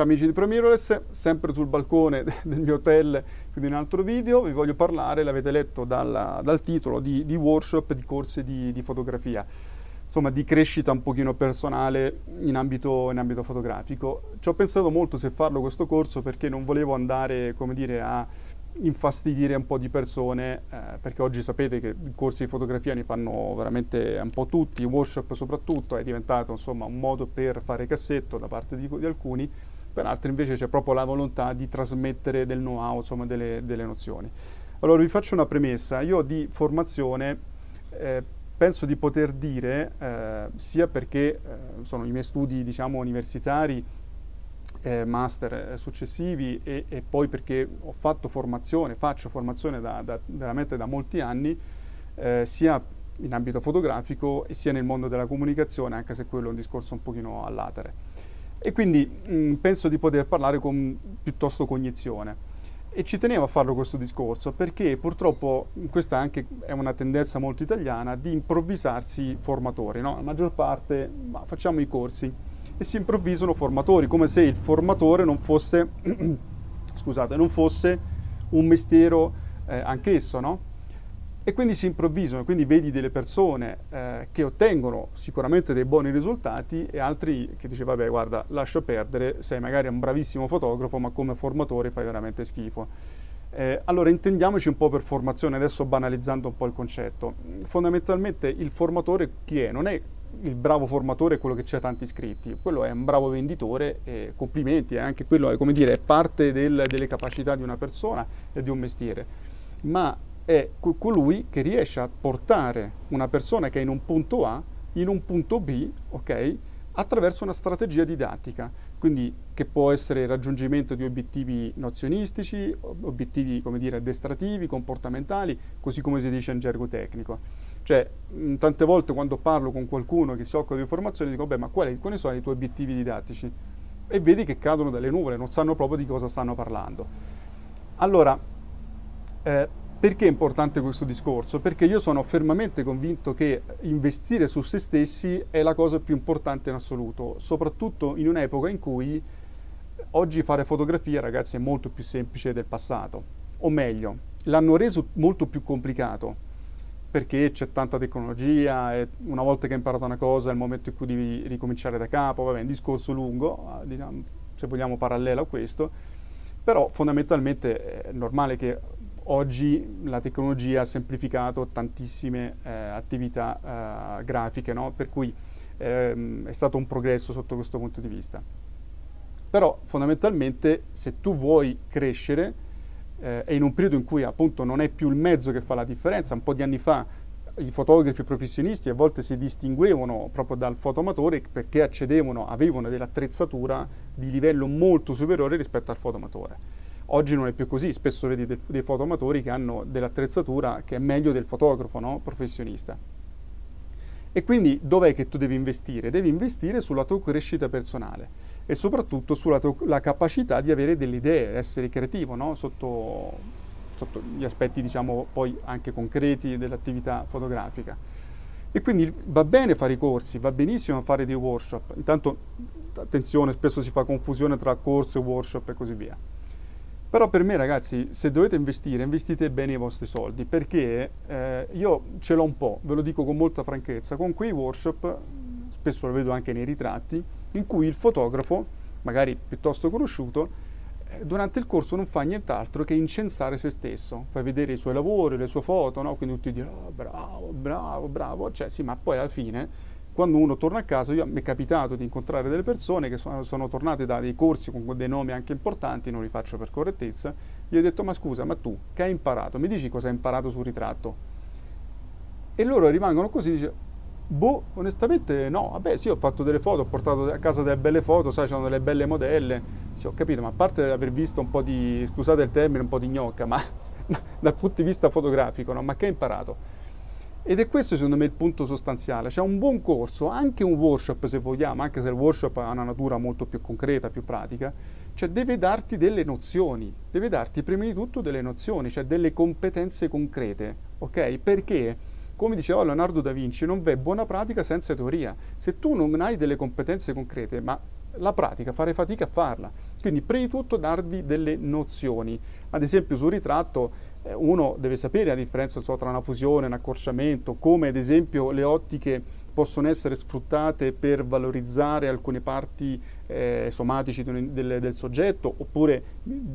Ciao amici di ProMirrorless, sempre sul balcone del mio hotel più di un altro video, vi voglio parlare, l'avete letto dal, dal titolo, di, di, workshop, di corsi di, di, fotografia, insomma di crescita un pochino personale in ambito, in ambito fotografico. Ci ho pensato molto se farlo questo corso perché non volevo andare, come dire, a infastidire un po' di persone, eh, perché oggi sapete che i corsi di fotografia ne fanno veramente un po' tutti, i workshop soprattutto, è diventato insomma un modo per fare cassetto da parte di, di alcuni, per altri invece c'è proprio la volontà di trasmettere del know-how, insomma delle, delle, nozioni. Allora vi faccio una premessa, io di formazione eh, penso di poter dire, eh, sia perché eh, sono i miei studi diciamo universitari, eh, master successivi e, e, poi perché ho fatto formazione, faccio formazione da, da, veramente da molti anni, eh, sia in ambito fotografico e sia nel mondo della comunicazione, anche se quello è un discorso un pochino all'atere. E quindi mh, penso di poter parlare con piuttosto cognizione. E ci tenevo a farlo questo discorso perché purtroppo questa anche è una tendenza molto italiana di improvvisarsi formatori, no? La maggior parte, ma facciamo i corsi e si improvvisano formatori, come se il formatore non fosse, scusate, non fosse un mestiere eh, anch'esso, no? E quindi si improvvisano, quindi vedi delle persone eh, che ottengono sicuramente dei buoni risultati e altri che dice vabbè guarda lascia perdere, sei magari un bravissimo fotografo ma come formatore fai veramente schifo. Eh, allora intendiamoci un po' per formazione, adesso banalizzando un po' il concetto. Fondamentalmente il formatore chi è? Non è il bravo formatore quello che ha tanti iscritti, quello è un bravo venditore e complimenti, eh, anche quello è, come dire, è parte del, delle capacità di una persona e di un mestiere. Ma è colui che riesce a portare una persona che è in un punto A in un punto B, ok? attraverso una strategia didattica, quindi che può essere il raggiungimento di obiettivi nozionistici, obiettivi come dire addestrativi, comportamentali, così come si dice in gergo tecnico. Cioè, tante volte quando parlo con qualcuno che si occupa di formazione dico, beh, ma quali, quali sono i tuoi obiettivi didattici? E vedi che cadono dalle nuvole, non sanno proprio di cosa stanno parlando. Allora, eh, perché è importante questo discorso? Perché io sono fermamente convinto che investire su se stessi è la cosa più importante in assoluto, soprattutto in un'epoca in cui oggi fare fotografia, ragazzi, è molto più semplice del passato. O meglio, l'hanno reso molto più complicato perché c'è tanta tecnologia e una volta che hai imparato una cosa è il momento in cui devi ricominciare da capo, vabbè, è un discorso lungo, diciamo, se vogliamo parallelo a questo, però fondamentalmente è normale che oggi la tecnologia ha semplificato tantissime eh, attività eh, grafiche, no? per cui ehm, è stato un progresso sotto questo punto di vista. Però fondamentalmente se tu vuoi crescere eh, e in un periodo in cui appunto non è più il mezzo che fa la differenza, un po' di anni fa i fotografi professionisti a volte si distinguevano proprio dal fotoamatore perché accedevano, avevano dell'attrezzatura di livello molto superiore rispetto al fotoamatore. Oggi non è più così, spesso vedi dei, dei fotoamatori che hanno dell'attrezzatura che è meglio del fotografo no? professionista. E quindi dov'è che tu devi investire? Devi investire sulla tua crescita personale e soprattutto sulla tua capacità di avere delle idee, essere creativo no? sotto, sotto gli aspetti diciamo poi anche concreti dell'attività fotografica. E quindi va bene fare i corsi, va benissimo fare dei workshop. Intanto, attenzione, spesso si fa confusione tra corso e workshop e così via. Però per me ragazzi, se dovete investire, investite bene i vostri soldi, perché eh, io ce l'ho un po', ve lo dico con molta franchezza, con quei workshop, spesso lo vedo anche nei ritratti, in cui il fotografo, magari piuttosto conosciuto, eh, durante il corso non fa nient'altro che incensare se stesso, fa vedere i suoi lavori, le sue foto, no? quindi tutti dicono oh, bravo, bravo, bravo, cioè sì, ma poi alla fine quando uno torna a casa, mi è capitato di incontrare delle persone che sono, sono, tornate da dei corsi con dei nomi anche importanti, non li faccio per correttezza, gli ho detto ma scusa, ma tu che hai imparato? Mi dici cosa hai imparato sul ritratto? E loro rimangono così, dice, Boh, onestamente no. Vabbè, sì, ho fatto delle foto, ho portato a casa delle belle foto, sai, c'erano delle belle modelle. Sì, ho capito, ma a parte aver visto un po' di, scusate il termine, un po' di gnocca, ma dal punto di vista fotografico, no? Ma che hai imparato? Ed è questo secondo me il punto sostanziale, cioè un buon corso, anche un workshop se vogliamo, anche se il workshop ha una natura molto più concreta, più pratica, cioè deve darti delle nozioni, deve darti prima di tutto delle nozioni, cioè delle competenze concrete, ok? Perché come diceva Leonardo da Vinci, non v'è buona pratica senza teoria. Se tu non hai delle competenze concrete, ma la pratica, fare fatica a farla. Quindi, prima di tutto, darvi delle nozioni. Ad esempio, sul ritratto, eh, uno deve sapere la differenza so, tra una fusione, un accorciamento, come ad esempio le ottiche possono essere sfruttate per valorizzare alcune parti eh, somatici del, del, soggetto, oppure,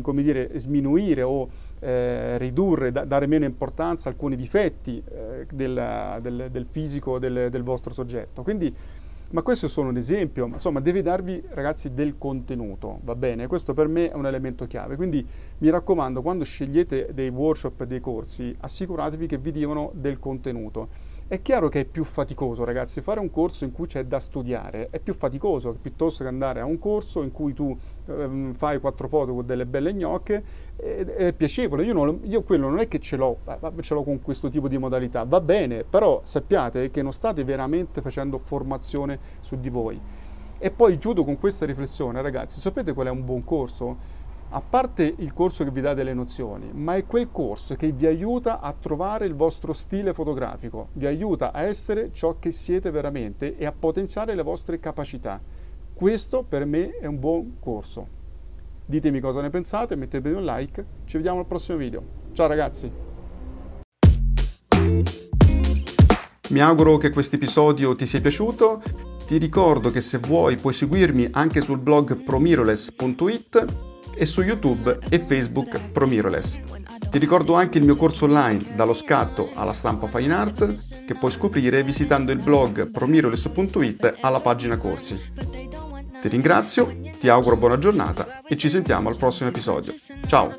come dire, sminuire o eh, ridurre, da, dare meno importanza a alcuni difetti eh, del, del, del, fisico del, del, vostro soggetto. Quindi, ma questo è solo un esempio, ma insomma deve darvi ragazzi del contenuto, va bene? Questo per me è un elemento chiave, quindi mi raccomando quando scegliete dei workshop, dei corsi, assicuratevi che vi diano del contenuto è chiaro che è più faticoso, ragazzi, fare un corso in cui c'è da studiare è più faticoso piuttosto che andare a un corso in cui tu eh, fai quattro foto con delle belle gnocche, è, è piacevole. Io, non, io, quello non è che ce l'ho, ce l'ho con questo tipo di modalità, va bene, però sappiate che non state veramente facendo formazione su di voi. E poi chiudo con questa riflessione, ragazzi, sapete qual è un buon corso? A parte il corso che vi dà delle nozioni, ma è quel corso che vi aiuta a trovare il vostro stile fotografico, vi aiuta a essere ciò che siete veramente e a potenziare le vostre capacità. Questo per me è un buon corso. Ditemi cosa ne pensate, mettetemi un like, ci vediamo al prossimo video. Ciao ragazzi! Mi auguro che questo episodio ti sia piaciuto. Ti ricordo che se vuoi puoi seguirmi anche sul blog promiroless.it e su YouTube e Facebook ProMirrorless. Ti ricordo anche il mio corso online dallo scatto alla stampa fine art che puoi scoprire visitando il blog promirrorless.it alla pagina corsi. Ti ringrazio, ti auguro buona giornata e ci sentiamo al prossimo episodio. Ciao!